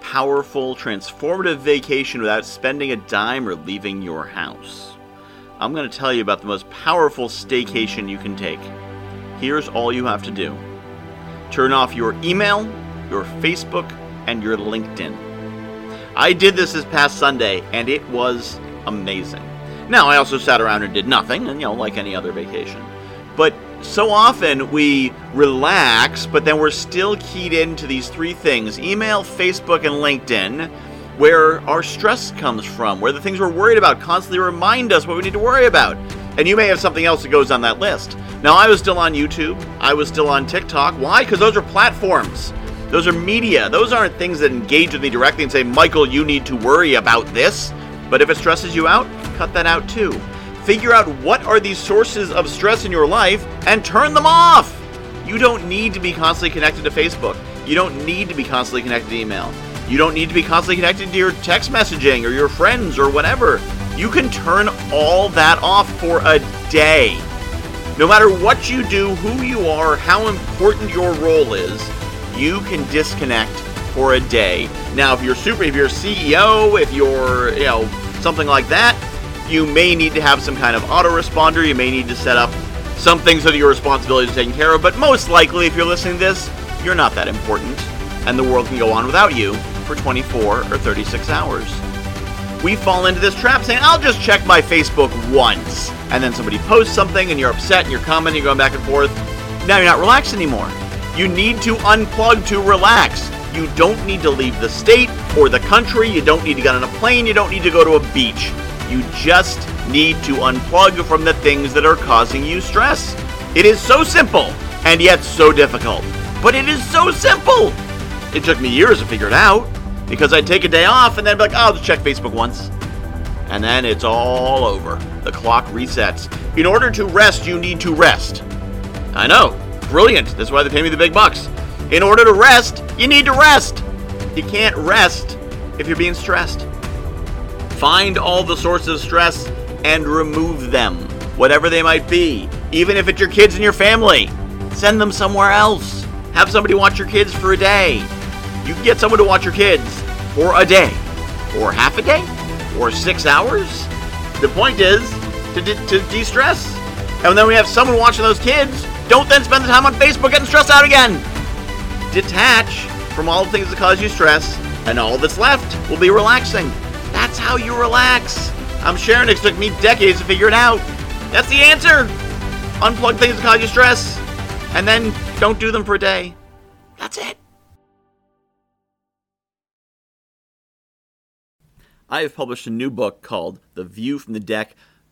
powerful, transformative vacation without spending a dime or leaving your house? I'm going to tell you about the most powerful staycation you can take. Here's all you have to do turn off your email, your Facebook, and your LinkedIn. I did this this past Sunday, and it was amazing. Now, I also sat around and did nothing, and you know, like any other vacation. But so often we relax, but then we're still keyed into these three things email, Facebook, and LinkedIn, where our stress comes from, where the things we're worried about constantly remind us what we need to worry about. And you may have something else that goes on that list. Now, I was still on YouTube, I was still on TikTok. Why? Because those are platforms. Those are media. Those aren't things that engage with me directly and say, Michael, you need to worry about this. But if it stresses you out, cut that out too. Figure out what are these sources of stress in your life and turn them off. You don't need to be constantly connected to Facebook. You don't need to be constantly connected to email. You don't need to be constantly connected to your text messaging or your friends or whatever. You can turn all that off for a day. No matter what you do, who you are, how important your role is, you can disconnect for a day. Now, if you're super, if you're CEO, if you're, you know, something like that, you may need to have some kind of autoresponder. You may need to set up some things that are your responsibility to taking care of. But most likely, if you're listening to this, you're not that important, and the world can go on without you for 24 or 36 hours. We fall into this trap saying, I'll just check my Facebook once. And then somebody posts something and you're upset and you're commenting, you're going back and forth. Now you're not relaxed anymore. You need to unplug to relax. You don't need to leave the state or the country. You don't need to get on a plane. You don't need to go to a beach. You just need to unplug from the things that are causing you stress. It is so simple and yet so difficult. But it is so simple. It took me years to figure it out because I'd take a day off and then be like, oh, I'll just check Facebook once. And then it's all over. The clock resets. In order to rest, you need to rest. I know. Brilliant. That's why they pay me the big bucks. In order to rest, you need to rest. You can't rest if you're being stressed. Find all the sources of stress and remove them, whatever they might be. Even if it's your kids and your family, send them somewhere else. Have somebody watch your kids for a day. You can get someone to watch your kids for a day, or half a day, or six hours. The point is to, de- to de-stress. And then we have someone watching those kids. Don't then spend the time on Facebook getting stressed out again. Detach from all the things that cause you stress, and all that's left will be relaxing. How you relax. I'm sharing. It took me decades to figure it out. That's the answer. Unplug things that cause you stress, and then don't do them for a day. That's it. I have published a new book called The View from the Deck